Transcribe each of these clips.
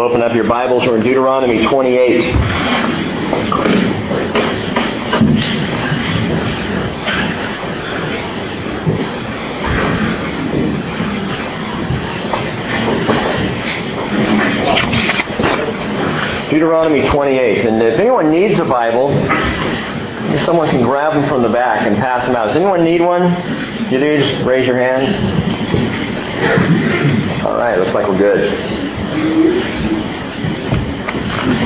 you'll open up your Bibles, we're in Deuteronomy 28. Deuteronomy 28. And if anyone needs a Bible, someone can grab them from the back and pass them out. Does anyone need one? You do? Just raise your hand. All right, looks like we're good.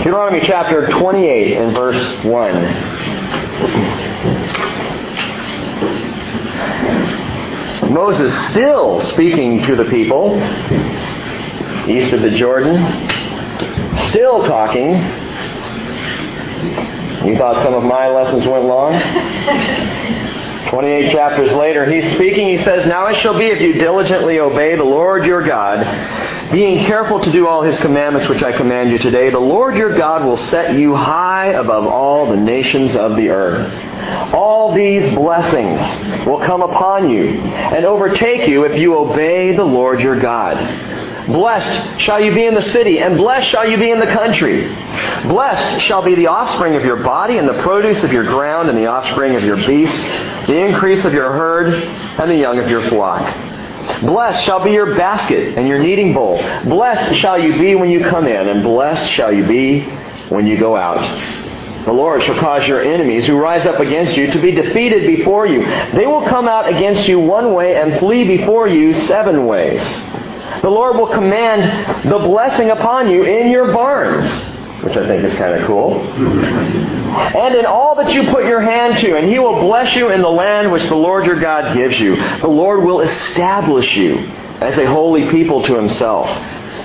Deuteronomy chapter 28 and verse 1. Moses still speaking to the people east of the Jordan, still talking. You thought some of my lessons went long? 28 chapters later, he's speaking. He says, Now it shall be if you diligently obey the Lord your God, being careful to do all his commandments which I command you today, the Lord your God will set you high above all the nations of the earth. All these blessings will come upon you and overtake you if you obey the Lord your God. Blessed shall you be in the city, and blessed shall you be in the country. Blessed shall be the offspring of your body, and the produce of your ground, and the offspring of your beasts, the increase of your herd, and the young of your flock. Blessed shall be your basket and your kneading bowl. Blessed shall you be when you come in, and blessed shall you be when you go out. The Lord shall cause your enemies who rise up against you to be defeated before you. They will come out against you one way and flee before you seven ways. The Lord will command the blessing upon you in your barns, which I think is kind of cool. And in all that you put your hand to, and he will bless you in the land which the Lord your God gives you. The Lord will establish you as a holy people to himself.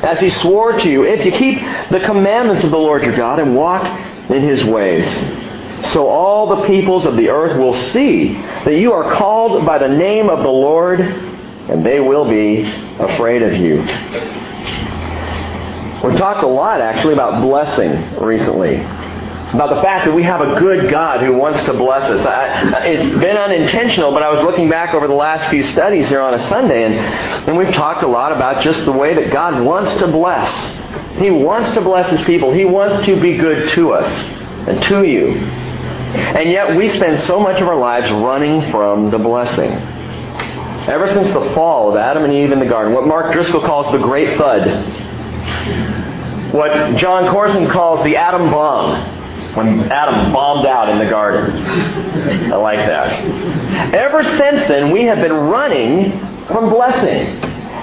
As he swore to you, if you keep the commandments of the Lord your God and walk in his ways. So all the peoples of the earth will see that you are called by the name of the Lord, and they will be afraid of you. We've talked a lot, actually, about blessing recently. About the fact that we have a good God who wants to bless us. I, it's been unintentional, but I was looking back over the last few studies here on a Sunday, and, and we've talked a lot about just the way that God wants to bless. He wants to bless His people. He wants to be good to us and to you. And yet we spend so much of our lives running from the blessing. Ever since the fall of Adam and Eve in the garden, what Mark Driscoll calls the great thud, what Jon Courson calls the atom bomb, when Adam bombed out in the garden. I like that. Ever since then, we have been running from blessing.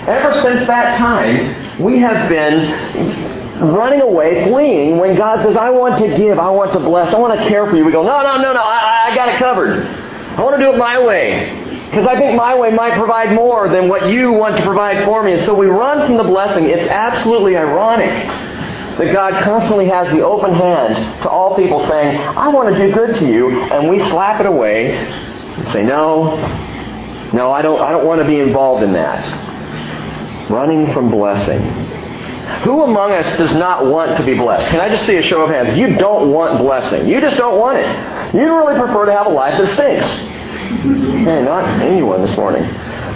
Ever since that time, we have been running away, fleeing, when God says, I want to give, I want to bless, I want to care for you. We go, no, no, no, no, I, I got it covered. I want to do it my way. Because I think my way might provide more than what you want to provide for me. And so we run from the blessing. It's absolutely ironic that God constantly has the open hand to all people saying, I want to do good to you, and we slap it away and say, No, no, I don't I don't want to be involved in that. Running from blessing. Who among us does not want to be blessed? Can I just see a show of hands? You don't want blessing. You just don't want it. You'd really prefer to have a life that stinks. Hey, not anyone this morning.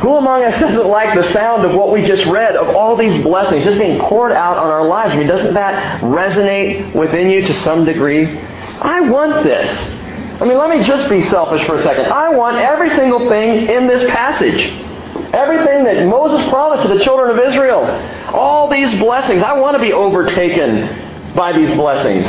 Who among us doesn't like the sound of what we just read, of all these blessings just being poured out on our lives? I mean, doesn't that resonate within you to some degree? I want this. I mean, let me just be selfish for a second. I want every single thing in this passage. Everything that Moses promised to the children of Israel. All these blessings. I want to be overtaken by these blessings.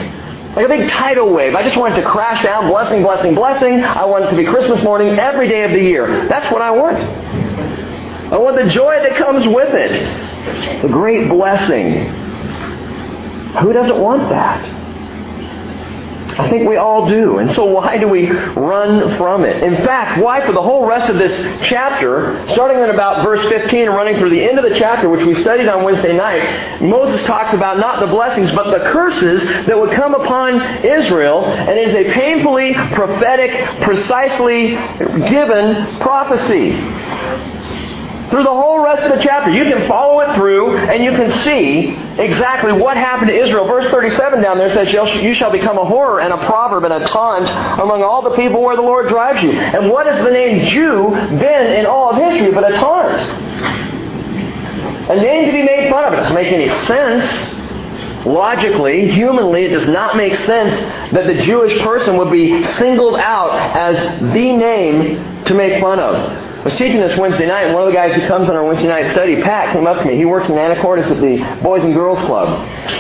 Like a big tidal wave. I just want it to crash down, blessing, blessing, blessing. I want it to be Christmas morning every day of the year. That's what I want. I want the joy that comes with it. The great blessing. Who doesn't want that? I think we all do. And so why do we run from it? In fact, why for the whole rest of this chapter, starting at about verse 15 and running through the end of the chapter, which we studied on Wednesday night, Moses talks about not the blessings, but the curses that would come upon Israel. And it is a painfully prophetic, precisely given prophecy through the whole rest of the chapter. You can follow it through and you can see exactly what happened to Israel. Verse 37 down there says, You shall become a horror and a proverb and a taunt among all the people where the Lord drives you. And what has the name Jew been in all of history but a taunt? A name to be made fun of. It doesn't make any sense. Logically, humanly, it does not make sense that the Jewish person would be singled out as the name to make fun of. I was teaching this Wednesday night, and one of the guys who comes on our Wednesday night study, Pat, came up to me. He works in Anacortes at the Boys and Girls Club.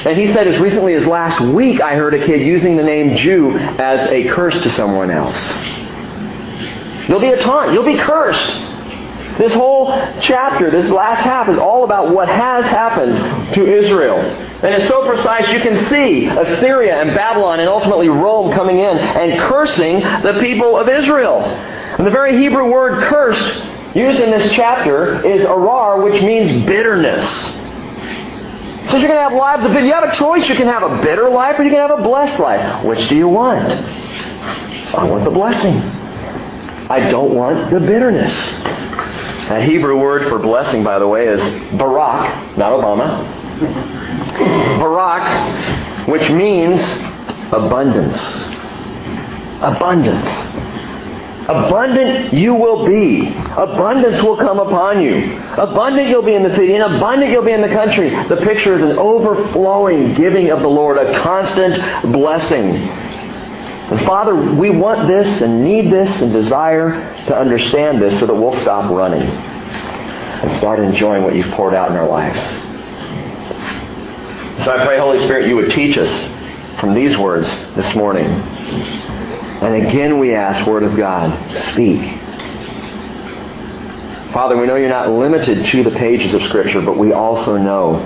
And he said as recently as last week, I heard a kid using the name Jew as a curse to someone else. You'll be a taunt. You'll be cursed. This whole chapter, this last half, is all about what has happened to Israel. And it's so precise you can see Assyria and Babylon and ultimately Rome coming in and cursing the people of Israel. And the very Hebrew word cursed used in this chapter is arar, which means bitterness. So you're going to have lives of bitter. You have a choice. You can have a bitter life or you can have a blessed life. Which do you want? I want the blessing. I don't want the bitterness. That Hebrew word for blessing, by the way, is Barak, not Obama. Barak, which means abundance. Abundance. Abundant you will be. Abundance will come upon you. Abundant you'll be in the city, and abundant you'll be in the country. The picture is an overflowing giving of the Lord, a constant blessing. And Father, we want this and need this and desire to understand this so that we'll stop running and start enjoying what you've poured out in our lives. So I pray, Holy Spirit, you would teach us from these words this morning. And again we ask, Word of God, speak. Father, we know you're not limited to the pages of Scripture, but we also know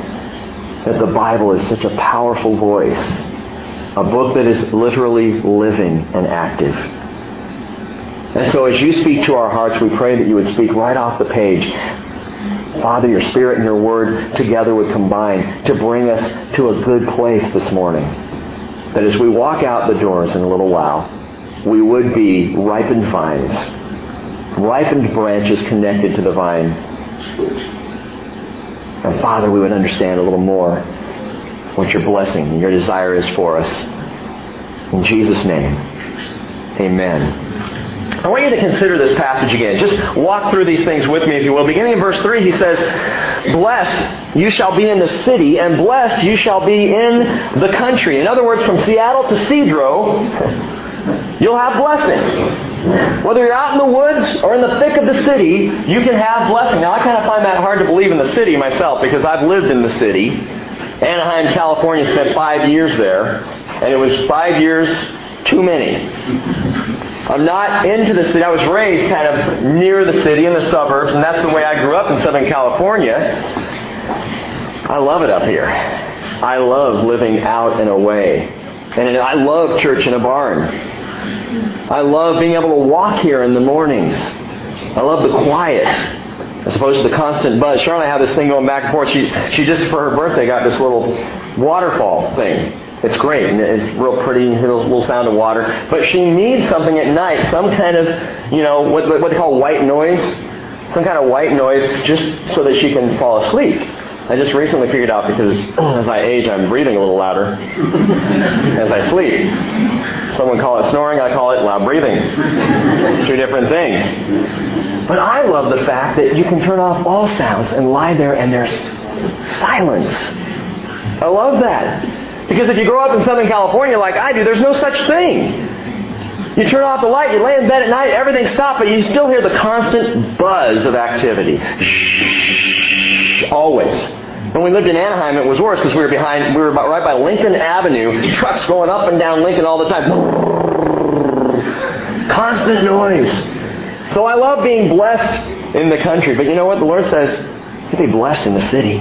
that the Bible is such a powerful voice, a book that is literally living and active. And so as you speak to our hearts, we pray that you would speak right off the page. Father, your Spirit and your Word together would combine to bring us to a good place this morning. That as we walk out the doors in a little while, we would be ripened vines, ripened branches connected to the vine. And Father, we would understand a little more what your blessing and your desire is for us. In Jesus' name, amen. I want you to consider this passage again. Just walk through these things with me, if you will. Beginning in verse 3, he says, Blessed you shall be in the city, and blessed you shall be in the country. In other words, from Seattle to Sedro, you'll have blessing. Whether you're out in the woods or in the thick of the city, you can have blessing. Now, I kind of find that hard to believe in the city myself because I've lived in the city. Anaheim, California, spent five years there, and it was five years too many. I'm not into the city. I was raised kind of near the city in the suburbs, and that's the way I grew up in Southern California. I love it up here. I love living out and away. And I love church in a barn. I love being able to walk here in the mornings. I love the quiet as opposed to the constant buzz. Charlotte had this thing going back and forth. She, she just, for her birthday, got this little waterfall thing. It's great, and it's real pretty, little, little sound of water. But she needs something at night, some kind of, you know, what, what they call white noise, some kind of white noise, just so that she can fall asleep. I just recently figured out because as I age, I'm breathing a little louder as I sleep. Someone call it snoring, I call it loud breathing. Two different things. But I love the fact that you can turn off all sounds and lie there and there's silence. I love that. Because if you grow up in Southern California like I do, there's no such thing. You turn off the light, you lay in bed at night, everything stops, but you still hear the constant buzz of activity. Shh, always. When we lived in Anaheim, it was worse because we were behind, we were right by Lincoln Avenue, trucks going up and down Lincoln all the time. Constant noise. So I love being blessed in the country, but you know what? The Lord says, you'll be blessed in the city.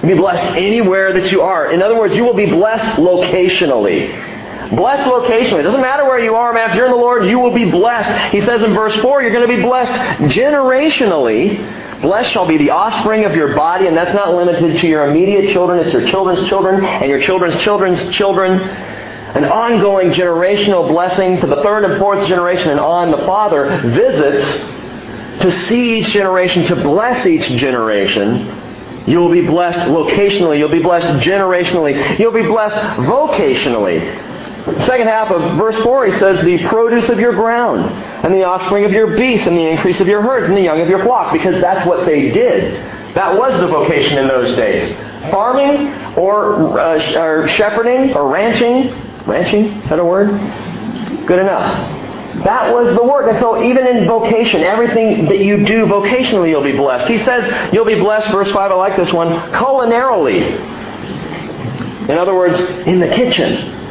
You'll be blessed anywhere that you are. In other words, you will be blessed locationally. Blessed locationally. It doesn't matter where you are, man. If you're in the Lord, you will be blessed. He says in verse 4, you're going to be blessed generationally. Blessed shall be the offspring of your body, and that's not limited to your immediate children. It's your children's children and your children's children's children. An ongoing generational blessing to the third and fourth generation and on. The Father visits to see each generation, to bless each generation. You'll be blessed locationally. You'll be blessed generationally. You'll be blessed vocationally. Second half of verse 4, he says, The produce of your ground, and the offspring of your beasts, and the increase of your herds, and the young of your flock, because that's what they did. That was the vocation in those days. Farming or, uh, or shepherding or ranching. Ranching? Is that a word? Good enough. That was the work. And so even in vocation, everything that you do vocationally, you'll be blessed. He says you'll be blessed, verse 5, I like this one, culinarily. In other words, in the kitchen.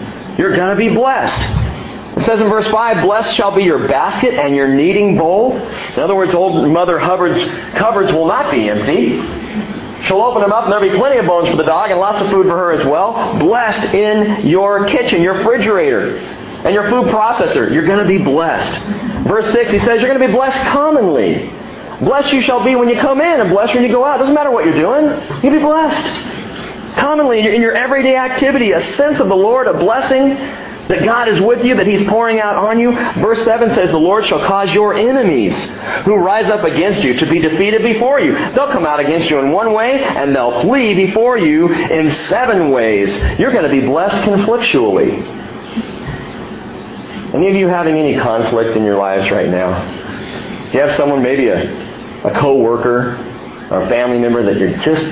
You're going to be blessed. It says in verse 5, Blessed shall be your basket and your kneading bowl. In other words, old Mother Hubbard's cupboards will not be empty. She'll open them up and there'll be plenty of bones for the dog and lots of food for her as well. Blessed in your kitchen, your refrigerator, and your food processor. You're going to be blessed. Verse 6, he says, You're going to be blessed commonly. Blessed you shall be when you come in and blessed when you go out. Doesn't matter what you're doing. You'll be blessed. Commonly in your, in your everyday activity, a sense of the Lord, a blessing that God is with you, that He's pouring out on you. Verse 7 says, The Lord shall cause your enemies who rise up against you to be defeated before you. They'll come out against you in one way, and they'll flee before you in seven ways. You're going to be blessed conflictually. Any of you having any conflict in your lives right now? Do you have someone, maybe a, a co-worker or a family member that you're just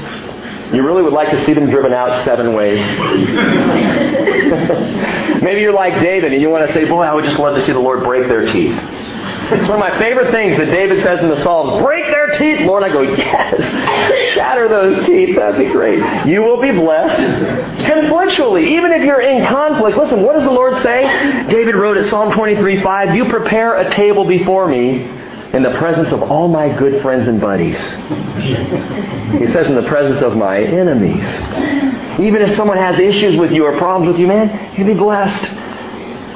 you really would like to see them driven out seven ways. Maybe you're like David and you want to say, Boy, I would just love to see the Lord break their teeth. It's one of my favorite things that David says in the Psalms. Break their teeth, Lord. I go, yes. Shatter those teeth. That'd be great. You will be blessed conflictually. Even if you're in conflict. Listen, what does the Lord say? David wrote at Psalm 23, 5, You prepare a table before me in the presence of all my good friends and buddies. He says, in the presence of my enemies. Even if someone has issues with you or problems with you, man, you'll be blessed.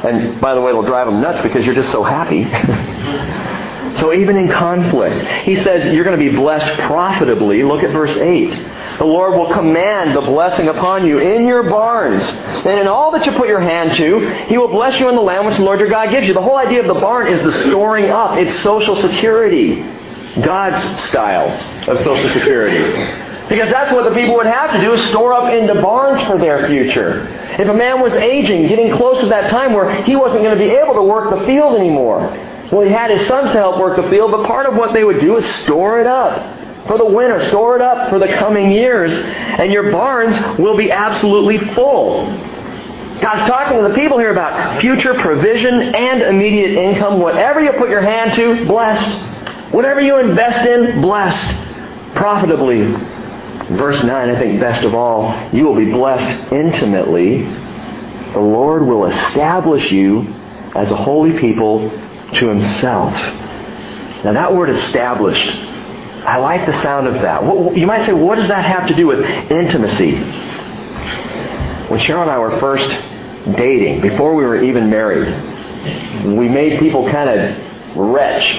And by the way, it'll drive them nuts because you're just so happy. so even in conflict, he says you're going to be blessed profitably. Look at verse 8. The Lord will command the blessing upon you in your barns and in all that you put your hand to. He will bless you in the land which the Lord your God gives you. The whole idea of the barn is the storing up. It's social security. God's style of social security. Because that's what the people would have to do is store up into barns for their future. If a man was aging, getting close to that time where he wasn't going to be able to work the field anymore, well, he had his sons to help work the field, but part of what they would do is store it up for the winter. Store it up for the coming years, and your barns will be absolutely full. God's talking to the people here about future provision and immediate income. Whatever you put your hand to, blessed. Whatever you invest in, blessed. Profitably. Verse 9, I think best of all, you will be blessed intimately. The Lord will establish you as a holy people to himself. Now that word established I like the sound of that. You might say, what does that have to do with intimacy? When Cheryl and I were first dating, before we were even married, we made people kind of retch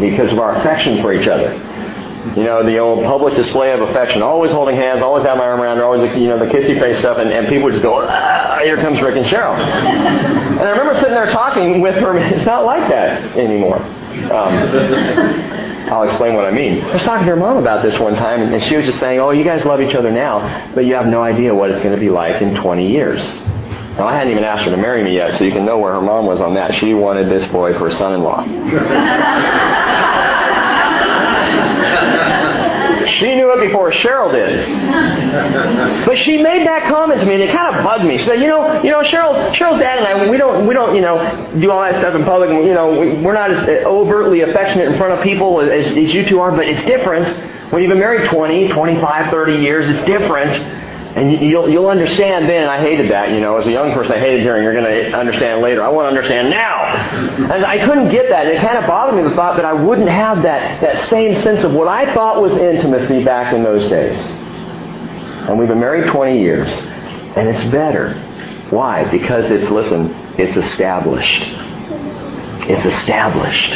because of our affection for each other. You know, the old public display of affection, always holding hands, always have my arm around her, always, you know, the kissy face stuff, and, and people would just go, ah, here comes Rick and Cheryl. And I remember sitting there talking with her, it's not like that anymore. Um, I'll explain what I mean. I was talking to her mom about this one time, and she was just saying, oh, you guys love each other now, but you have no idea what it's going to be like in 20 years. Now, I hadn't even asked her to marry me yet, so you can know where her mom was on that. She wanted this boy for a son-in-law. She knew it before Cheryl did. But she made that comment to me, and it kind of bugged me. She said, "You know, you know, Cheryl's Cheryl's dad and I, we don't, we don't, you know, do all that stuff in public. And, you know, we, we're not as overtly affectionate in front of people as, as you two are, but it's different when you've been married 20, 25, 30 years. It's different." And you'll, you'll understand then, I hated that, you know, as a young person, I hated hearing, you're going to understand later. I want to understand now. And I couldn't get that. It kind of bothered me, the thought that I wouldn't have that, that same sense of what I thought was intimacy back in those days. And we've been married 20 years, and it's better. Why? Because it's, listen, it's established. It's established.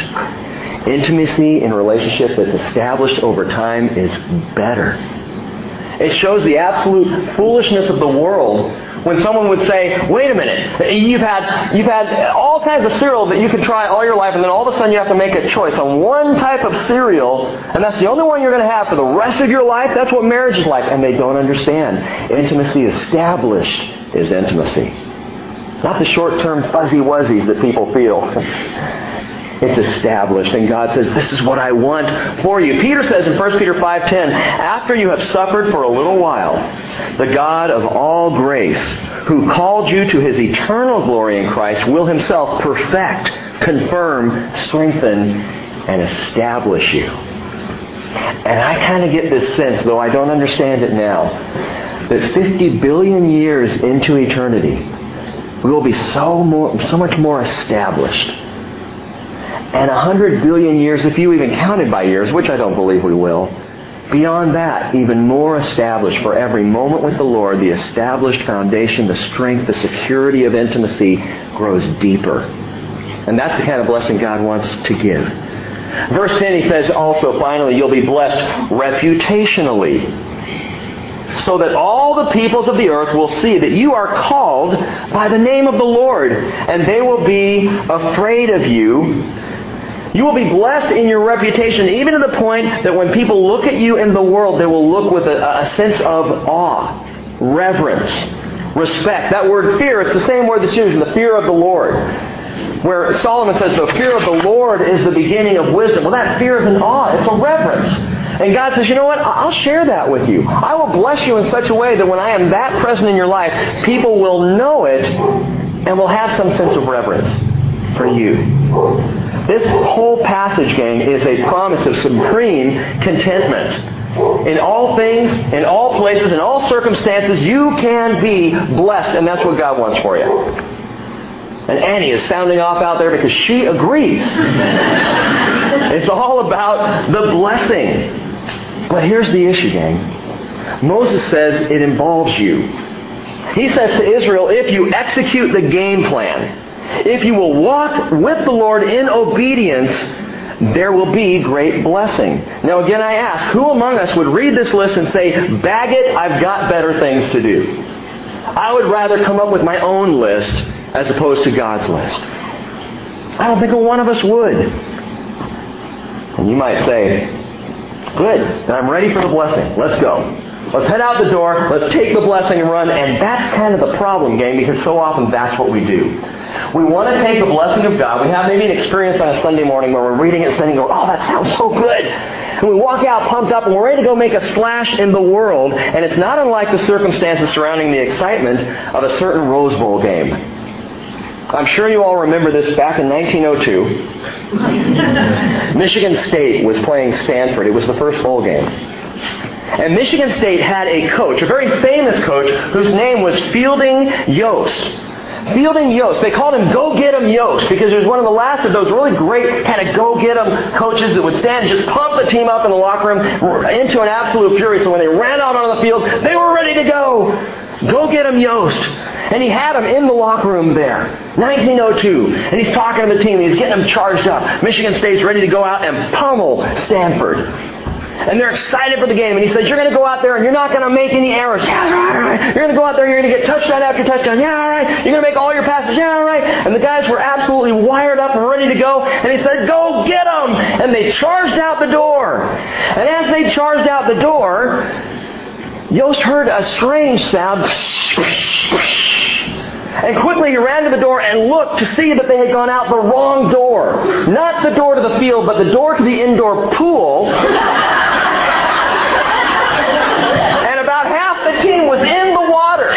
Intimacy in relationship that's established over time is better. It shows the absolute foolishness of the world when someone would say, wait a minute, you've had, you've had all kinds of cereal that you could try all your life, and then all of a sudden you have to make a choice on one type of cereal, and that's the only one you're going to have for the rest of your life? That's what marriage is like. And they don't understand. Intimacy established is intimacy. Not the short-term fuzzy wuzzies that people feel. it's established. And God says, this is what I want for you. Peter says in 1 Peter 5.10, after you have suffered for a little while, the God of all grace, who called you to his eternal glory in Christ, will himself perfect, confirm, strengthen, and establish you. And I kind of get this sense, though I don't understand it now, that 50 billion years into eternity, we will be so, more, so much more established and a hundred billion years, if you even counted by years, which I don't believe we will, beyond that, even more established for every moment with the Lord, the established foundation, the strength, the security of intimacy grows deeper. And that's the kind of blessing God wants to give. Verse 10, he says also, finally, you'll be blessed reputationally so that all the peoples of the earth will see that you are called by the name of the Lord, and they will be afraid of you you will be blessed in your reputation, even to the point that when people look at you in the world, they will look with a, a sense of awe, reverence, respect. That word fear, it's the same word that's used, in the fear of the Lord. Where Solomon says the fear of the Lord is the beginning of wisdom. Well, that fear is an awe. It's a reverence. And God says, you know what? I'll share that with you. I will bless you in such a way that when I am that present in your life, people will know it and will have some sense of reverence for you. This whole passage, gang, is a promise of supreme contentment. In all things, in all places, in all circumstances, you can be blessed, and that's what God wants for you. And Annie is sounding off out there because she agrees. it's all about the blessing. But here's the issue, gang. Moses says it involves you. He says to Israel, if you execute the game plan, if you will walk with the Lord in obedience, there will be great blessing. Now again I ask, who among us would read this list and say, bag it, I've got better things to do? I would rather come up with my own list as opposed to God's list. I don't think a one of us would. And you might say, good, then I'm ready for the blessing. Let's go. Let's head out the door. Let's take the blessing and run. And that's kind of the problem, gang, because so often that's what we do. We want to take the blessing of God. We have maybe an experience on a Sunday morning where we're reading it and saying, oh, that sounds so good. And we walk out pumped up and we're ready to go make a splash in the world. And it's not unlike the circumstances surrounding the excitement of a certain Rose Bowl game. I'm sure you all remember this back in 1902. Michigan State was playing Stanford. It was the first bowl game. And Michigan State had a coach, a very famous coach, whose name was Fielding Yost. Fielding Yost. They called him Go Get 'em Yost because he was one of the last of those really great kind of go get 'em coaches that would stand and just pump the team up in the locker room into an absolute fury. So when they ran out on the field, they were ready to go. Go get 'em Yost. And he had him in the locker room there. 1902. And he's talking to the team. He's getting them charged up. Michigan State's ready to go out and pummel Stanford. And they're excited for the game. And he says, You're going to go out there and you're not going to make any errors. Yeah, all right. You're going to go out there and you're going to get touchdown after touchdown. Yeah, all right. You're going to make all your passes. Yeah, all right. And the guys were absolutely wired up and ready to go. And he said, Go get them. And they charged out the door. And as they charged out the door, Yost heard a strange sound. And quickly he ran to the door and looked to see that they had gone out the wrong door. Not the door to the field, but the door to the indoor pool. and about half the team was in the water.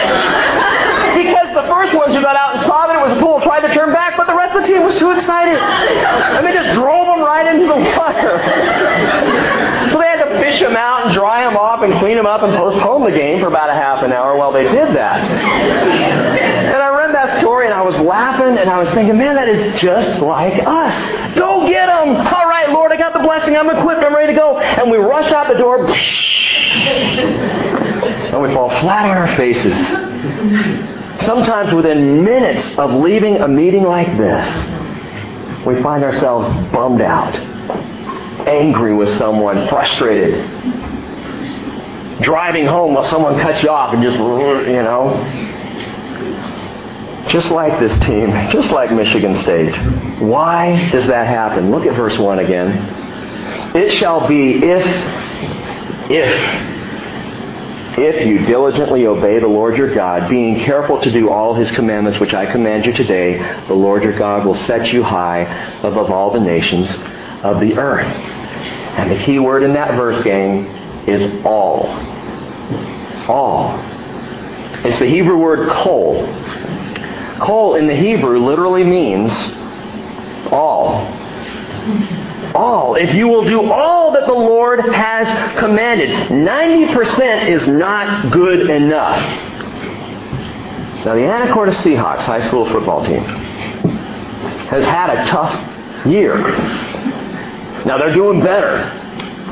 Because the first ones who got out and saw that it was a pool tried to turn back, but the rest of the team was too excited. And they just drove them right into the water. So they had to fish them out and dry them off and clean them up and postpone the game for about a half an hour while they did that. And I read that story and I was laughing and I was thinking, man, that is just like us. Go get them. All right, Lord, I got the blessing. I'm equipped. I'm ready to go. And we rush out the door. And we fall flat on our faces. Sometimes within minutes of leaving a meeting like this, we find ourselves bummed out, angry with someone, frustrated, driving home while someone cuts you off and just, you know, just like this team, just like Michigan State. Why does that happen? Look at verse 1 again. It shall be if, if, if you diligently obey the Lord your God, being careful to do all his commandments which I command you today, the Lord your God will set you high above all the nations of the earth. And the key word in that verse, gang, is all. All. It's the Hebrew word kol. Kol in the Hebrew literally means all. All. If you will do all that the Lord has commanded, 90% is not good enough. Now, the Anacortes Seahawks high school football team has had a tough year. Now, they're doing better.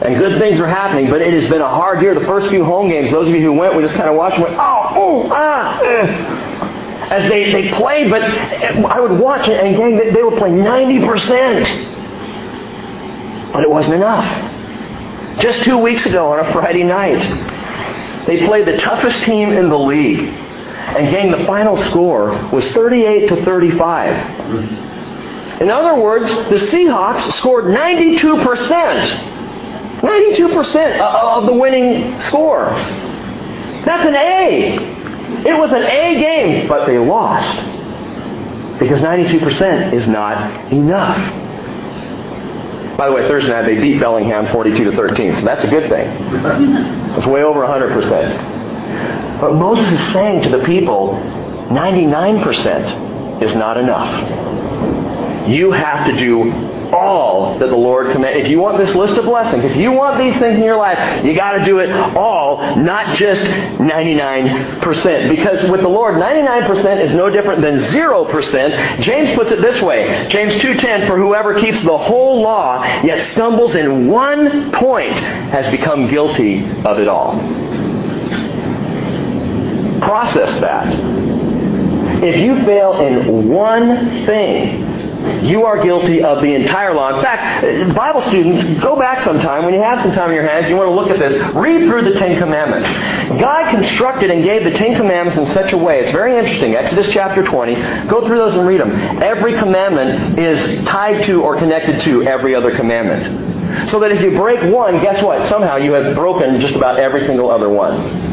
And good things are happening, but it has been a hard year. The first few home games, those of you who went, we just kind of watched and went, oh, oh, ah, eh. As they, they played, but I would watch it, and gang, they, they would play 90%. But it wasn't enough. Just two weeks ago on a Friday night, they played the toughest team in the league. And gang, the final score was 38 to 35. In other words, the Seahawks scored 92%. 92% of the winning score. That's an A. It was an A game, but they lost. Because 92% is not enough. By the way, Thursday night they beat Bellingham 42 to 13, so that's a good thing. It's way over 100%. But Moses is saying to the people, 99% is not enough. You have to do all that the Lord commands. If you want this list of blessings, if you want these things in your life, you got to do it all, not just 99%. Because with the Lord, 99% is no different than 0%. James puts it this way. James 2.10, for whoever keeps the whole law, yet stumbles in one point, has become guilty of it all. Process that. If you fail in one thing, you are guilty of the entire law. In fact, Bible students, go back sometime when you have some time in your hands, you want to look at this, read through the Ten Commandments. God constructed and gave the Ten Commandments in such a way, it's very interesting. Exodus chapter 20, go through those and read them. Every commandment is tied to or connected to every other commandment. So that if you break one, guess what? Somehow you have broken just about every single other one.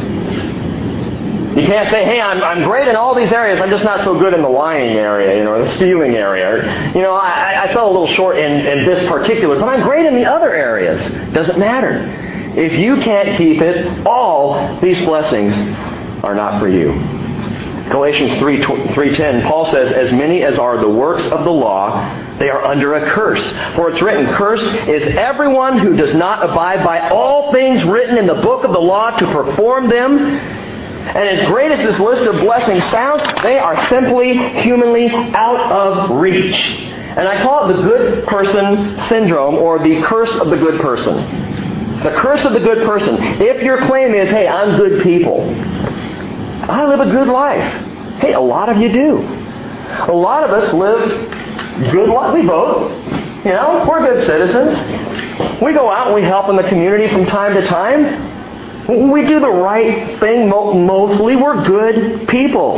You can't say, hey, I'm, I'm great in all these areas, I'm just not so good in the lying area, you know, the stealing area. You know, I, I fell a little short in, in this particular, but I'm great in the other areas. Doesn't matter. If you can't keep it, all these blessings are not for you. Galatians 3, 3.10, Paul says, As many as are the works of the law, they are under a curse. For it's written, Cursed is everyone who does not abide by all things written in the book of the law to perform them. And as great as this list of blessings sounds, they are simply humanly out of reach. And I call it the good person syndrome or the curse of the good person. The curse of the good person. If your claim is, hey, I'm good people, I live a good life. Hey, a lot of you do. A lot of us live good life. We vote. You know, we're good citizens. We go out and we help in the community from time to time. We do the right thing mostly. We're good people.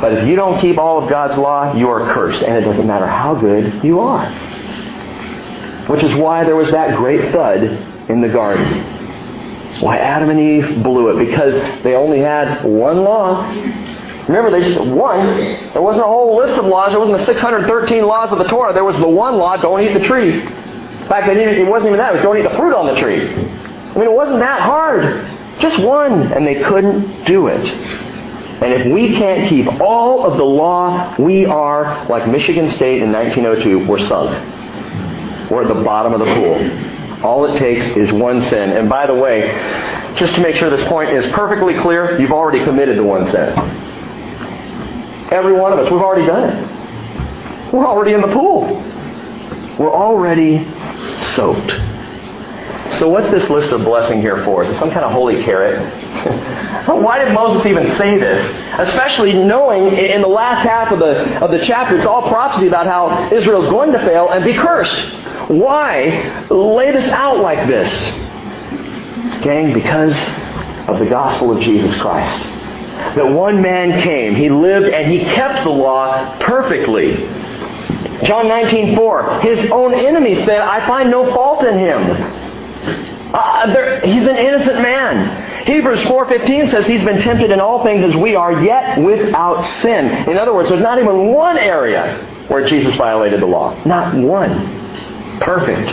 But if you don't keep all of God's law, you are cursed. And it doesn't matter how good you are. Which is why there was that great thud in the garden. Why Adam and Eve blew it. Because they only had one law. Remember, they just one. There wasn't a whole list of laws. There wasn't the 613 laws of the Torah. There was the one law: don't eat the tree. In fact, it wasn't even that. It was don't eat the fruit on the tree. I mean, it wasn't that hard. Just one. And they couldn't do it. And if we can't keep all of the law, we are, like Michigan State in 1902, we're sunk. We're at the bottom of the pool. All it takes is one sin. And by the way, just to make sure this point is perfectly clear, you've already committed the one sin. Every one of us, we've already done it. We're already in the pool. We're already soaked. So what's this list of blessing here for? Is it some kind of holy carrot? Why did Moses even say this? Especially knowing in the last half of the, of the chapter, it's all prophecy about how Israel's going to fail and be cursed. Why lay this out like this? Gang, because of the gospel of Jesus Christ. That one man came, he lived, and he kept the law perfectly. John 19:4. His own enemies said, I find no fault in him. Uh, he's an innocent man. Hebrews 4.15 says he's been tempted in all things as we are, yet without sin. In other words, there's not even one area where Jesus violated the law. Not one. Perfect.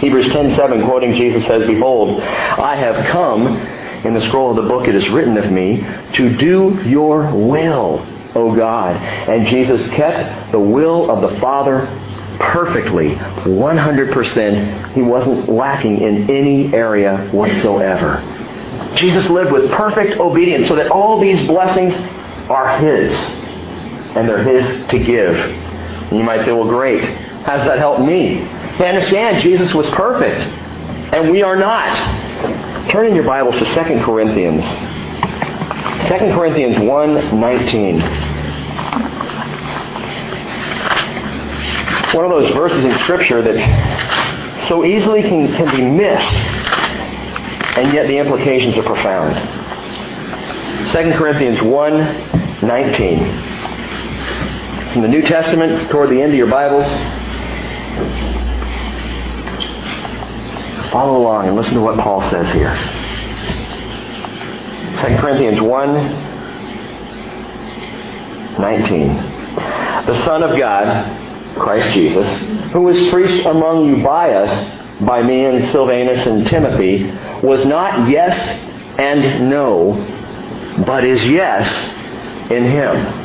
Hebrews 10.7, quoting Jesus, says, Behold, I have come, in the scroll of the book it is written of me, to do your will, O God. And Jesus kept the will of the Father perfectly, 100%. He wasn't lacking in any area whatsoever. Jesus lived with perfect obedience so that all these blessings are His. And they're His to give. And you might say, well, great. How does that help me? I understand, Jesus was perfect. And we are not. Turn in your Bibles to 2 Corinthians. 2 Corinthians 1.19. One of those verses in Scripture that so easily can, can be missed, and yet the implications are profound. 2 Corinthians 1.19. From the New Testament, toward the end of your Bibles, follow along and listen to what Paul says here. 2 Corinthians 1, 19. The Son of God, Christ Jesus, who was preached among you by us, by me and Silvanus and Timothy, was not yes and no, but is yes in him.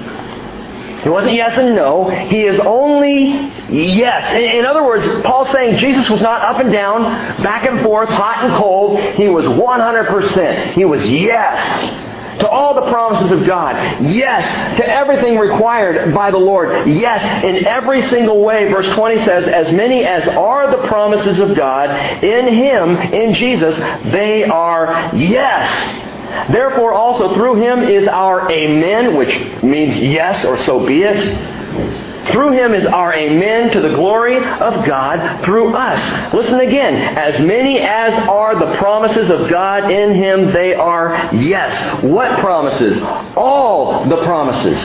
He wasn't yes and no. He is only yes. In other words, Paul's saying Jesus was not up and down, back and forth, hot and cold. He was 100%. He was yes to all the promises of God. Yes, to everything required by the Lord. Yes, in every single way. Verse 20 says, As many as are the promises of God in Him, in Jesus, they are yes. Therefore also through Him is our Amen, which means yes or so be it. Through him is our amen to the glory of God through us. Listen again. As many as are the promises of God in him, they are yes. What promises? All the promises.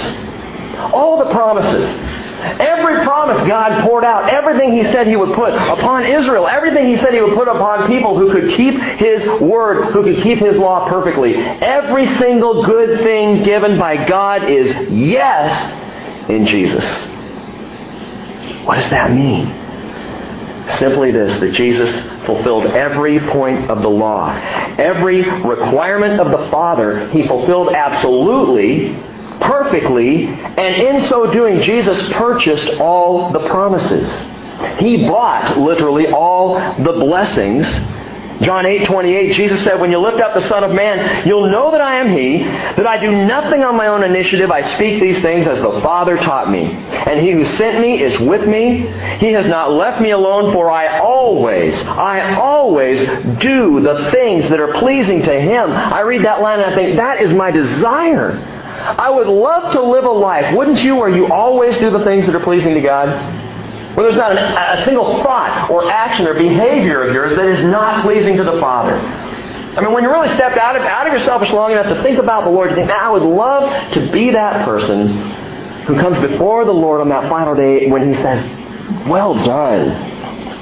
All the promises. Every promise God poured out, everything He said He would put upon Israel, everything He said He would put upon people who could keep His word, who could keep His law perfectly. Every single good thing given by God is yes in Jesus. What does that mean? Simply this, that Jesus fulfilled every point of the law. Every requirement of the Father, He fulfilled absolutely, perfectly, and in so doing, Jesus purchased all the promises. He bought, literally, all the blessings John 8, 28, Jesus said, When you lift up the Son of Man, you'll know that I am He, that I do nothing on my own initiative. I speak these things as the Father taught me. And He who sent me is with me. He has not left me alone, for I always, I always do the things that are pleasing to Him. I read that line and I think, that is my desire. I would love to live a life, wouldn't you, where you always do the things that are pleasing to God? Where there's not an, a single thought or action or behavior of yours that is not pleasing to the Father. I mean, when you really step out of, out of yourself long enough to think about the Lord, you think, man, I would love to be that person who comes before the Lord on that final day when He says, Well done.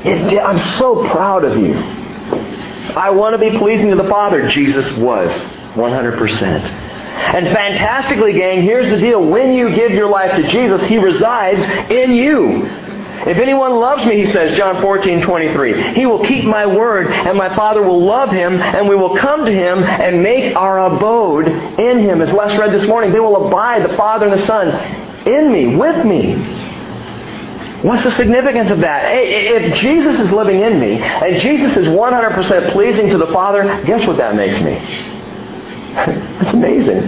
It, I'm so proud of you. I want to be pleasing to the Father. Jesus was 100%. And fantastically, gang, here's the deal. When you give your life to Jesus, He resides in you. If anyone loves me, he says, John 14, 23, he will keep my word, and my Father will love him, and we will come to him and make our abode in him. As Les read this morning, they will abide, the Father and the Son, in me, with me. What's the significance of that? If Jesus is living in me, and Jesus is 100% pleasing to the Father, guess what that makes me? it's amazing.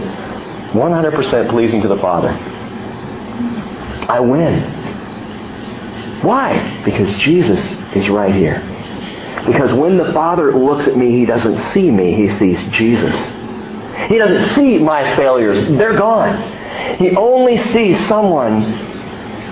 100% pleasing to the Father. I win. Why? Because Jesus is right here. Because when the Father looks at me, He doesn't see me, He sees Jesus. He doesn't see my failures. They're gone. He only sees someone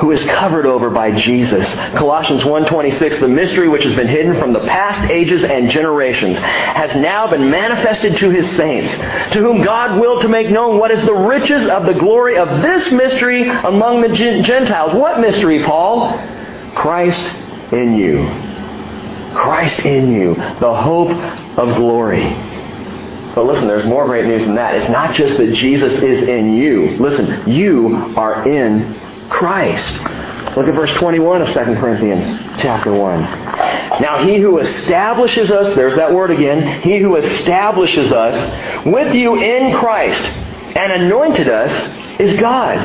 who is covered over by Jesus. Colossians 1:26 the mystery which has been hidden from the past ages and generations has now been manifested to his saints to whom God willed to make known what is the riches of the glory of this mystery among the Gentiles. What mystery, Paul? Christ in you. Christ in you, the hope of glory. But listen, there's more great news than that. It's not just that Jesus is in you. Listen, you are in Christ. Look at verse 21 of 2 Corinthians chapter 1. Now he who establishes us, there's that word again, he who establishes us with you in Christ and anointed us is God,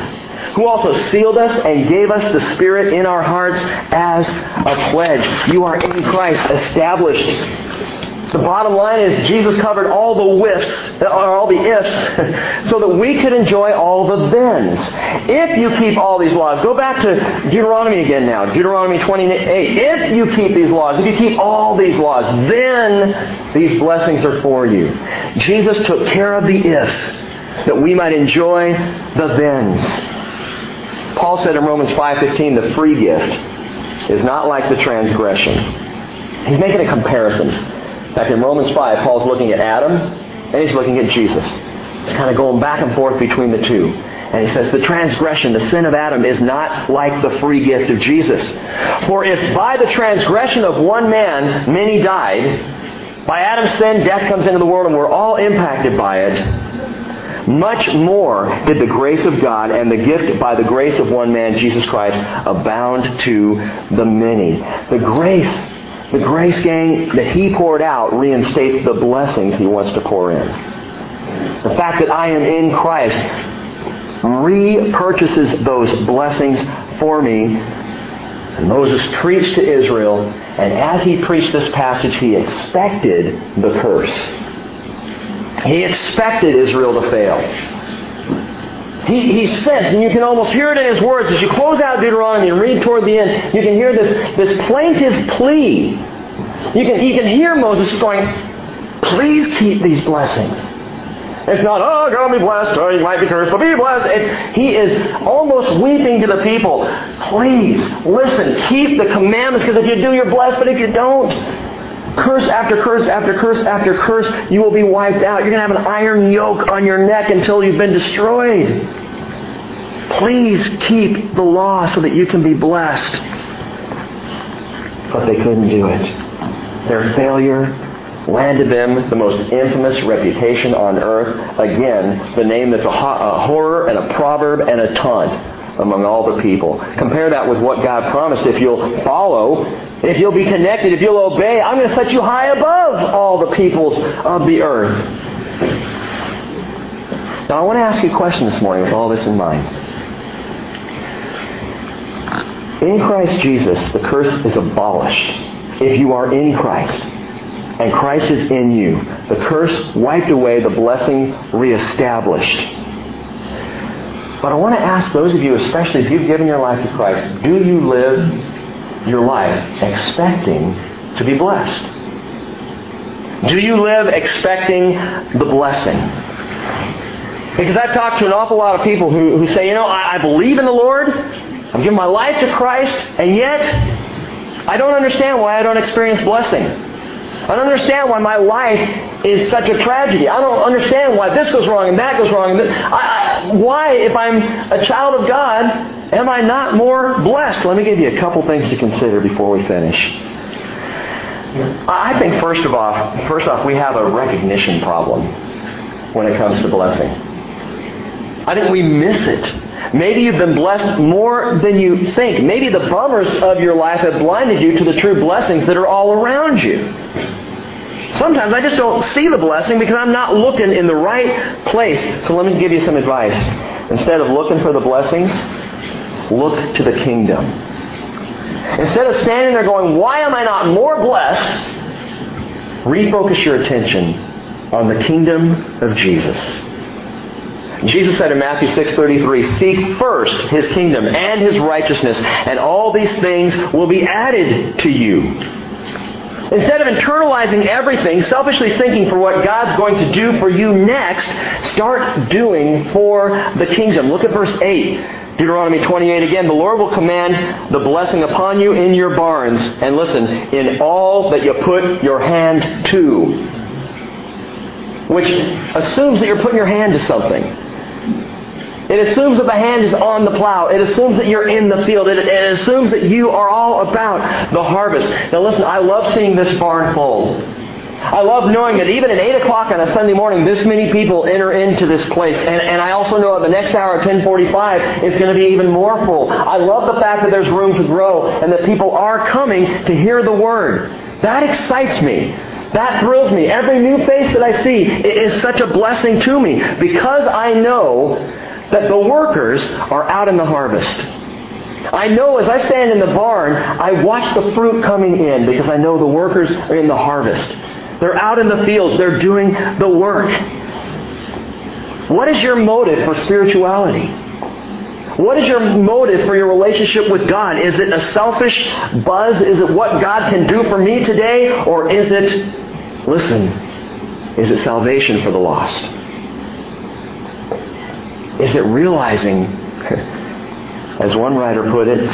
who also sealed us and gave us the Spirit in our hearts as a pledge. You are in Christ, established the bottom line is Jesus covered all the whiffs, or all the ifs, so that we could enjoy all the thens. If you keep all these laws, go back to Deuteronomy again now, Deuteronomy 28. If you keep these laws, if you keep all these laws, then these blessings are for you. Jesus took care of the ifs, that we might enjoy the thens. Paul said in Romans 5.15, the free gift is not like the transgression. He's making a comparison. Back in Romans 5, Paul's looking at Adam and he's looking at Jesus. He's kind of going back and forth between the two. And he says, the transgression, the sin of Adam is not like the free gift of Jesus. For if by the transgression of one man many died, by Adam's sin death comes into the world and we're all impacted by it, much more did the grace of God and the gift by the grace of one man, Jesus Christ, abound to the many. The grace the grace, gang, that He poured out reinstates the blessings He wants to pour in. The fact that I am in Christ repurchases those blessings for me. And Moses preached to Israel, and as he preached this passage, he expected the curse. He expected Israel to fail. He, he says, and you can almost hear it in his words, as you close out Deuteronomy and read toward the end, you can hear this, this plaintive plea. You can, you can hear Moses going, please keep these blessings. It's not, oh, God be blessed, or you might be cursed, but be blessed. It's, he is almost weeping to the people. Please, listen, keep the commandments, because if you do, you're blessed, but if you don't, curse after curse after curse after curse, you will be wiped out. You're going to have an iron yoke on your neck until you've been destroyed. Please keep the law so that you can be blessed. But they couldn't do it. Their failure landed them the most infamous reputation on earth. Again, the name that's a, horror and a proverb and a taunt among all the people. Compare that with what God promised. If you'll follow, if you'll be connected, if you'll obey, I'm going to set you high above all the peoples of the earth. Now, I want to ask you a question this morning with all this in mind. In Christ Jesus, the curse is abolished if you are in Christ and Christ is in you. The curse wiped away, the blessing reestablished. But I want to ask those of you, especially if you've given your life to Christ, do you live your life expecting to be blessed? Do you live expecting the blessing? Because I've talked to an awful lot of people who, who say, you know, I, I believe in the Lord, I've given my life to Christ, and yet I don't understand why I don't experience blessing. I don't understand why my life is such a tragedy. I don't understand why this goes wrong and that goes wrong. And I, I, why, if I'm a child of God, am I not more blessed? Let me give you a couple things to consider before we finish. I think first of all, first off, we have a recognition problem when it comes to blessing. I think we miss it. Maybe you've been blessed more than you think. Maybe the bummers of your life have blinded you to the true blessings that are all around you. Sometimes I just don't see the blessing because I'm not looking in the right place. So let me give you some advice. Instead of looking for the blessings, look to the kingdom. Instead of standing there going, why am I not more blessed? Refocus your attention on the kingdom of Jesus. Jesus said in Matthew 6:33, "Seek first his kingdom and his righteousness, and all these things will be added to you." Instead of internalizing everything, selfishly thinking for what God's going to do for you next, start doing for the kingdom. Look at verse 8. Deuteronomy 28 again, the Lord will command the blessing upon you in your barns, and listen, in all that you put your hand to. Which assumes that you're putting your hand to something. It assumes that the hand is on the plow. It assumes that you're in the field. It, it, assumes that you are all about the harvest. Now listen, I love seeing this barn full. I love knowing that even at 8 o'clock on a Sunday morning, this many people enter into this place. And, and I also know at the next hour at 1045, it's going to be even more full. I love the fact that there's room to grow and that people are coming to hear the Word. That excites me. That thrills me. Every new face that I see is such a blessing to me because I know that the workers are out in the harvest. I know as I stand in the barn, I watch the fruit coming in because I know the workers are in the harvest. They're out in the fields. They're doing the work. What is your motive for spirituality? What is your motive for your relationship with God? Is it a selfish buzz? Is it what God can do for me today? Or is it, listen, is it salvation for the lost? Is it realizing, as one writer put it,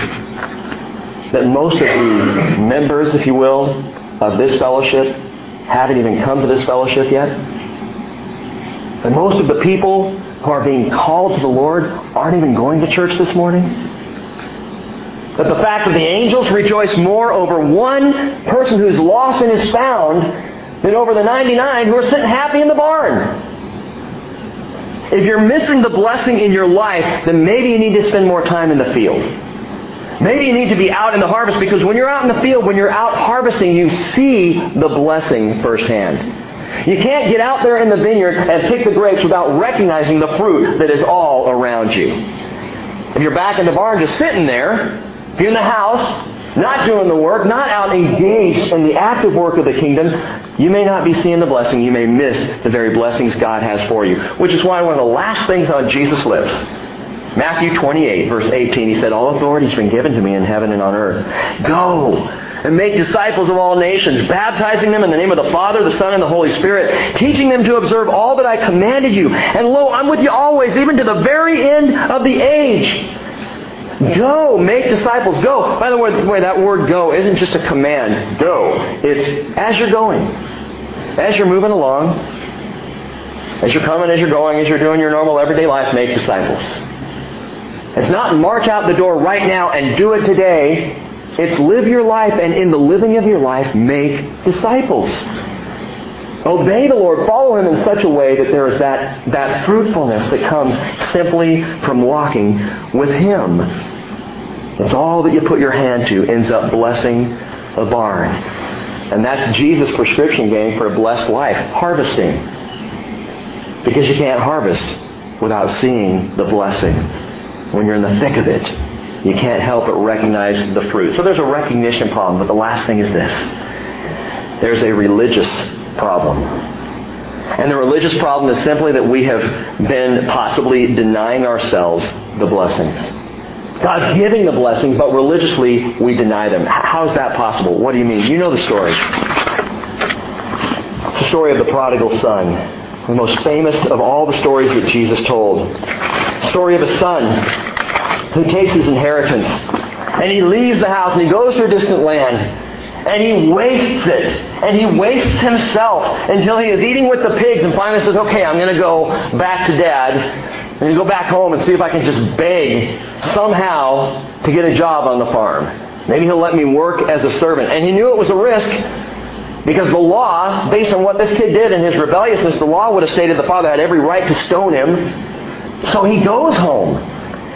that most of the members, if you will, of this fellowship haven't even come to this fellowship yet? That most of the people who are being called to the Lord aren't even going to church this morning? That the fact that the angels rejoice more over one person who's lost and is found than over the 99 who are sitting happy in the barn. If you're missing the blessing in your life, then maybe you need to spend more time in the field. Maybe you need to be out in the harvest because when you're out in the field, when you're out harvesting, you see the blessing firsthand. You can't get out there in the vineyard and pick the grapes without recognizing the fruit that is all around you. If you're back in the barn just sitting there, if you're in the house, not doing the work, not out engaged in the active work of the kingdom, you may not be seeing the blessing. You may miss the very blessings God has for you. Which is why one of the last things on Jesus' lips, Matthew 28, verse 18, he said, All authority has been given to me in heaven and on earth. Go and make disciples of all nations, baptizing them in the name of the Father, the Son, and the Holy Spirit, teaching them to observe all that I commanded you. And lo, I'm with you always, even to the very end of the age. Go, make disciples. Go. By the way, that word go isn't just a command. Go. It's as you're going, as you're moving along, as you're coming, as you're going, as you're doing your normal everyday life, make disciples. It's not march out the door right now and do it today. It's live your life and in the living of your life, make disciples. Obey the Lord. Follow Him in such a way that there is that, that fruitfulness that comes simply from walking with Him. It's all that you put your hand to ends up blessing the barn. And that's Jesus' prescription game for a blessed life. Harvesting. Because you can't harvest without seeing the blessing. When you're in the thick of it, you can't help but recognize the fruit. So there's a recognition problem, but the last thing is this. There's a religious problem. And the religious problem is simply that we have been possibly denying ourselves the blessings. God's giving the blessing, but religiously we deny them. How is that possible? What do you mean? You know the story. It's the story of the prodigal son, the most famous of all the stories that Jesus told. The story of a son who takes his inheritance and he leaves the house and he goes to a distant land and he wastes it. And he wastes himself until he is eating with the pigs and finally says, okay, I'm going to go back to dad. To go back home and see if I can just beg somehow to get a job on the farm. Maybe he'll let me work as a servant. And he knew it was a risk because the law, based on what this kid did and his rebelliousness, the law would have stated the father had every right to stone him. So he goes home.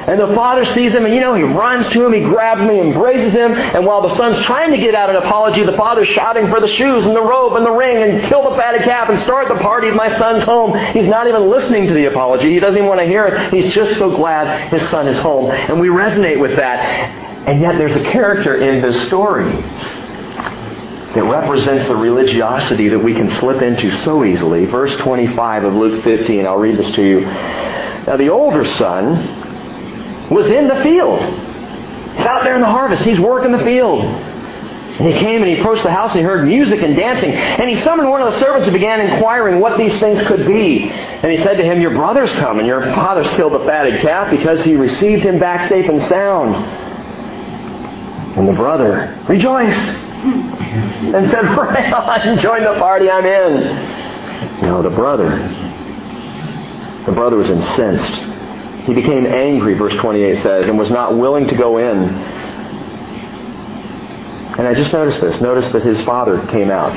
And the father sees him, and you know, he runs to him, he grabs him, he embraces him, and while the son's trying to get out an apology, the father's shouting for the shoes and the robe and the ring and kill the fatted calf and start the party at my son's home. He's not even listening to the apology. He doesn't even want to hear it. He's just so glad his son is home. And we resonate with that. And yet there's a character in this story that represents the religiosity that we can slip into so easily. Verse 25 of Luke 15, I'll read this to you. Now the older son was in the field. He's out there in the harvest. He's working the field. And he came and he approached the house and he heard music and dancing. And he summoned one of the servants and began inquiring what these things could be. And he said to him, Your brother's come, and your father's killed the fatted calf because he received him back safe and sound. And the brother rejoiced and said, Right on, join the party I'm in. No, the brother, the brother was incensed he became angry, verse 28 says, and was not willing to go in. And I just noticed this. Notice that his father came out.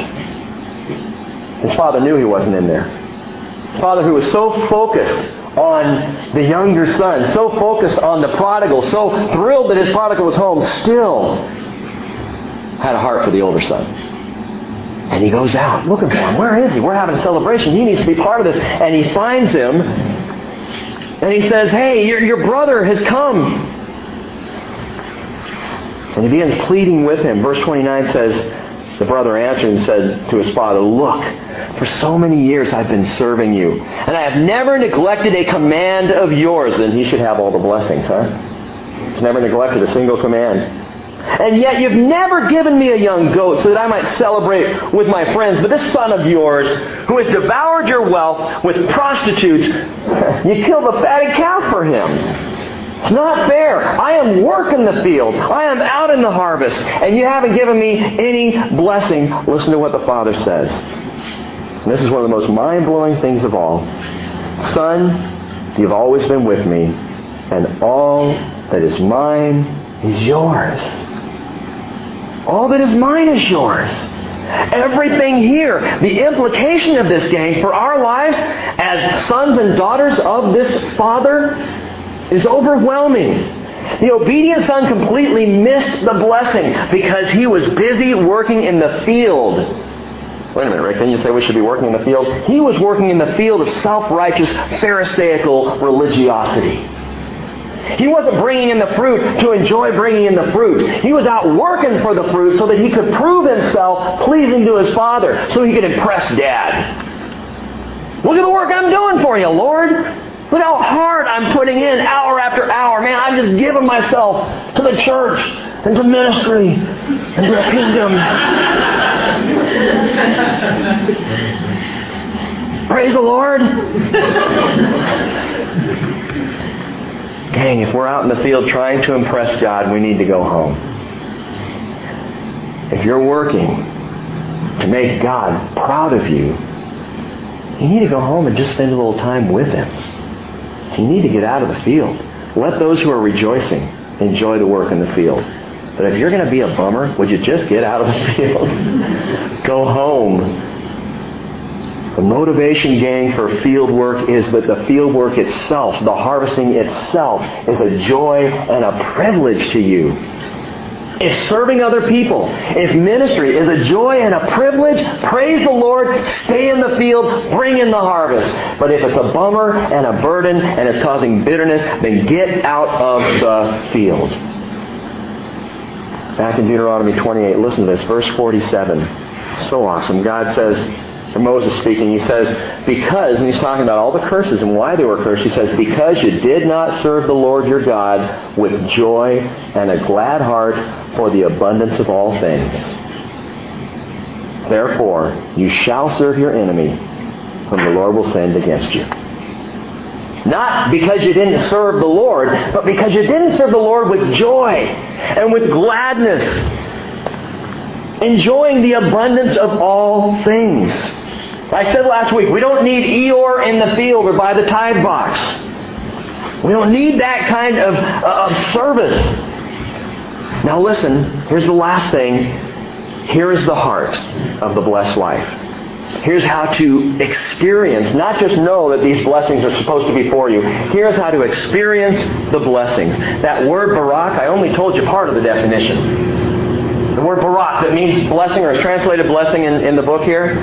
His father knew he wasn't in there. His father who was so focused on the younger son, so focused on the prodigal, so thrilled that his prodigal was home, still had a heart for the older son. And he goes out looking for him. Where is he? We're having a celebration. He needs to be part of this. And he finds him. And he says, Hey, your, your brother has come. And he begins pleading with him. Verse 29 says, The brother answered and said to his father, Look, for so many years I've been serving you, and I have never neglected a command of yours. And he should have all the blessings, huh? He's never neglected a single command. And yet you've never given me a young goat so that I might celebrate with my friends. But this son of yours, who has devoured your wealth with prostitutes, you killed the fatted calf for him. It's not fair. I am working the field. I am out in the harvest. And you haven't given me any blessing. Listen to what the father says. And this is one of the most mind-blowing things of all. Son, you've always been with me, and all that is mine is yours. All that is mine is yours. Everything here, the implication of this, gang, for our lives as sons and daughters of this Father is overwhelming. The obedient son completely missed the blessing because he was busy working in the field. Wait a minute, Rick, didn't you say we should be working in the field? He was working in the field of self-righteous, pharisaical religiosity. He wasn't bringing in the fruit to enjoy bringing in the fruit. He was out working for the fruit so that he could prove himself pleasing to his Father, so he could impress Dad. Look at the work I'm doing for you, Lord. Look how hard I'm putting in hour after hour. Man, I'm just giving myself to the church and to ministry and to the kingdom. Praise the Lord. Gang, if we're out in the field trying to impress God, we need to go home. If you're working to make God proud of you, you need to go home and just spend a little time with Him. You need to get out of the field. Let those who are rejoicing enjoy the work in the field. But if you're going to be a bummer, would you just get out of the field? go home the motivation, gang, for field work is that the field work itself, the harvesting itself, is a joy and a privilege to you. If serving other people, if ministry is a joy and a privilege, praise the Lord, stay in the field, bring in the harvest. But if it's a bummer and a burden and it's causing bitterness, then get out of the field. Back in Deuteronomy 28, listen to this, verse 47. So awesome. God says, for Moses speaking, he says, because, and he's talking about all the curses and why they were cursed, he says, because you did not serve the Lord your God with joy and a glad heart for the abundance of all things. Therefore, you shall serve your enemy, whom the Lord will send against you. Not because you didn't serve the Lord, but because you didn't serve the Lord with joy and with gladness, enjoying the abundance of all things. I said last week, we don't need Eeyore in the field or by the tithe box. We don't need that kind of, uh, of service. Now listen, here's the last thing. Here is the heart of the blessed life. Here's how to experience, not just know that these blessings are supposed to be for you. Here's how to experience the blessings. That word barak, I only told you part of the definition. The word barak that means blessing or is translated blessing in, in the book here.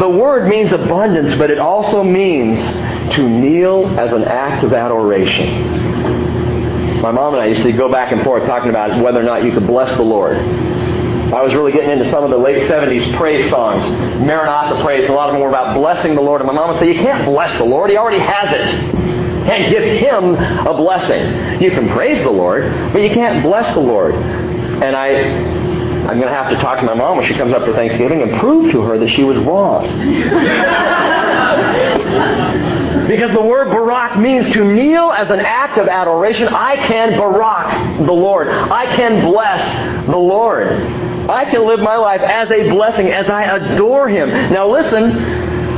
The word means abundance, but it also means to kneel as an act of adoration. My mom and I used to go back and forth talking about whether or not you could bless the Lord. I was really getting into some of the late 70s praise songs, Maranatha praise. A lot of them were about blessing the Lord. And my mom would say, You can't bless the Lord. He already has it. You can't give him a blessing. You can praise the Lord, but you can't bless the Lord. And I I'm going to have to talk to my mom when she comes up for Thanksgiving and prove to her that she was wrong. because the word barak means to kneel as an act of adoration. I can barak the Lord. I can bless the Lord. I can live my life as a blessing as I adore Him. Now listen,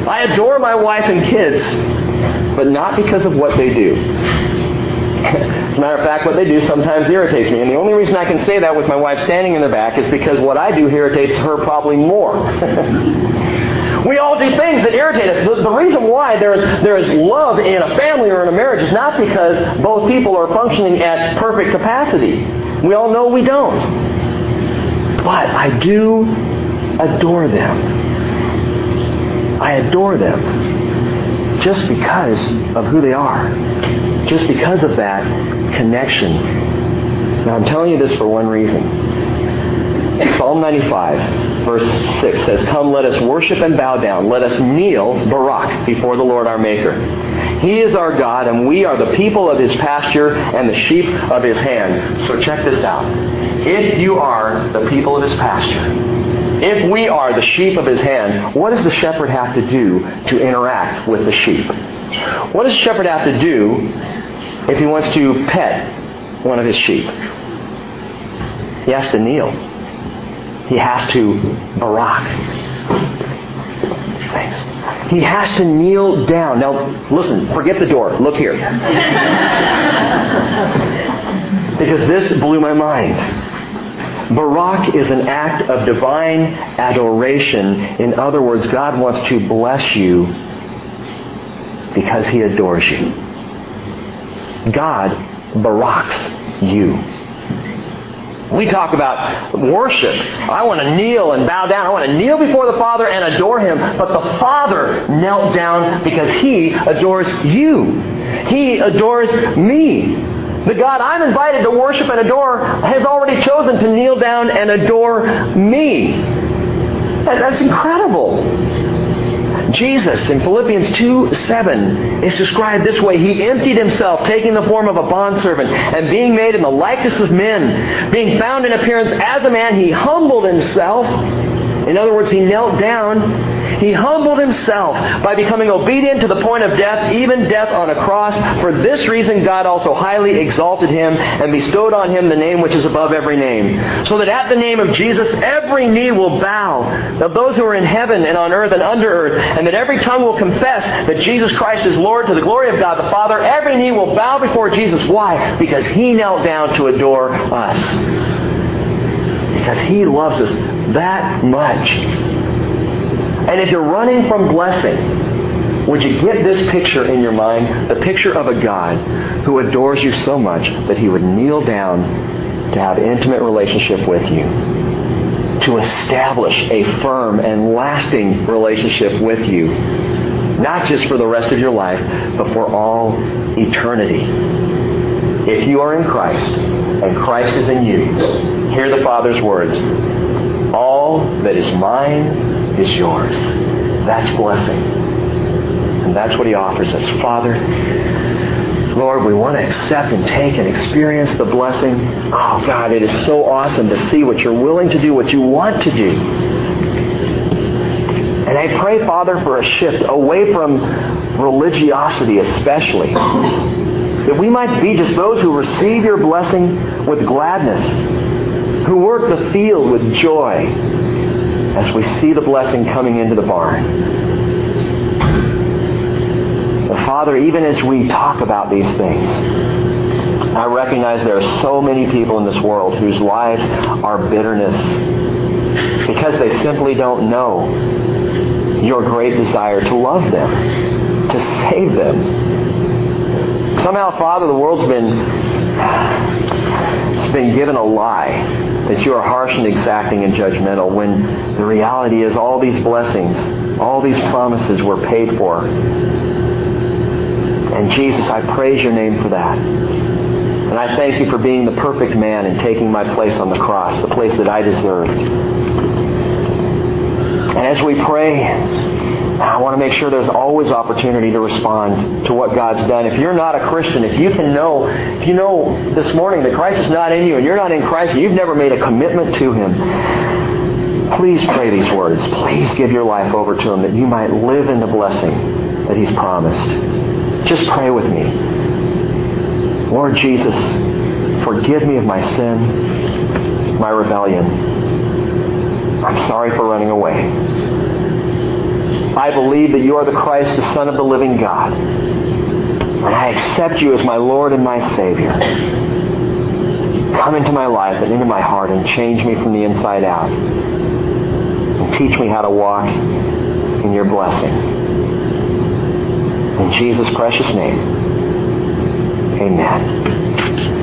I adore my wife and kids, but not because of what they do. As a matter of fact, what they do sometimes irritates me. And the only reason I can say that with my wife standing in the back is because what I do irritates her probably more. We all do things that irritate us. The, the reason why there is, there is love in a family or in a marriage is not because both people are functioning at perfect capacity. We all know we don't. But I do adore them. I adore them just because of who they are. Just because of that connection. Now I'm telling you this for one reason. Psalm 95, verse 6 says, Come, let us worship and bow down. Let us kneel, Barak, before the Lord our Maker. He is our God, and we are the people of his pasture and the sheep of his hand. So check this out. If you are the people of his pasture, if we are the sheep of his hand, what does the shepherd have to do to interact with the sheep? What does the shepherd have to do if he wants to pet one of his sheep? He has to kneel he has to barak. Thanks. He has to kneel down. Now, listen, forget the door. Look here. because this blew my mind. Barak is an act of divine adoration. In other words, God wants to bless you because he adores you. God baraks you. We talk about worship. I want to kneel and bow down. I want to kneel before the Father and adore Him. But the Father knelt down because He adores you. He adores me. The God I'm invited to worship and adore has already chosen to kneel down and adore me. That's incredible. Jesus in Philippians 2 7 is described this way. He emptied himself, taking the form of a bondservant, and being made in the likeness of men, being found in appearance as a man, he humbled himself. In other words, he knelt down he humbled himself by becoming obedient to the point of death, even death on a cross. For this reason, God also highly exalted him and bestowed on him the name which is above every name. So that at the name of Jesus, every knee will bow of those who are in heaven and on earth and under earth, and that every tongue will confess that Jesus Christ is Lord to the glory of God the Father. Every knee will bow before Jesus. Why? Because he knelt down to adore us. Because he loves us that much. And if you're running from blessing, would you get this picture in your mind? The picture of a God who adores you so much that he would kneel down to have intimate relationship with you. To establish a firm and lasting relationship with you. Not just for the rest of your life, but for all eternity. If you are in Christ and Christ is in you, hear the Father's words. All that is mine is yours. That's blessing. And that's what he offers us. Father, Lord, we want to accept and take and experience the blessing. Oh, God, it is so awesome to see what you're willing to do, what you want to do. And I pray, Father, for a shift away from religiosity, especially. That we might be just those who receive your blessing with gladness, who work the field with joy, as we see the blessing coming into the barn. But Father, even as we talk about these things, I recognize there are so many people in this world whose lives are bitterness because they simply don't know your great desire to love them, to save them. Somehow, Father, the world's been it's been given a lie that you are harsh and exacting and judgmental when the reality is all these blessings, all these promises were paid for. And Jesus, I praise your name for that. And I thank you for being the perfect man and taking my place on the cross, the place that I deserved. And as we pray, I want to make sure there's always opportunity to respond to what God's done. If you're not a Christian, if you can know, if you know this morning that Christ is not in you and you're not in Christ and you've never made a commitment to Him, please pray these words. Please give your life over to Him that you might live in the blessing that He's promised. Just pray with me. Lord Jesus, forgive me of my sin, my rebellion. I'm sorry for running away. I believe that you are the Christ, the Son of the living God. And I accept you as my Lord and my Savior. Come into my life and into my heart and change me from the inside out. And teach me how to walk in your blessing. In Jesus' precious name, amen.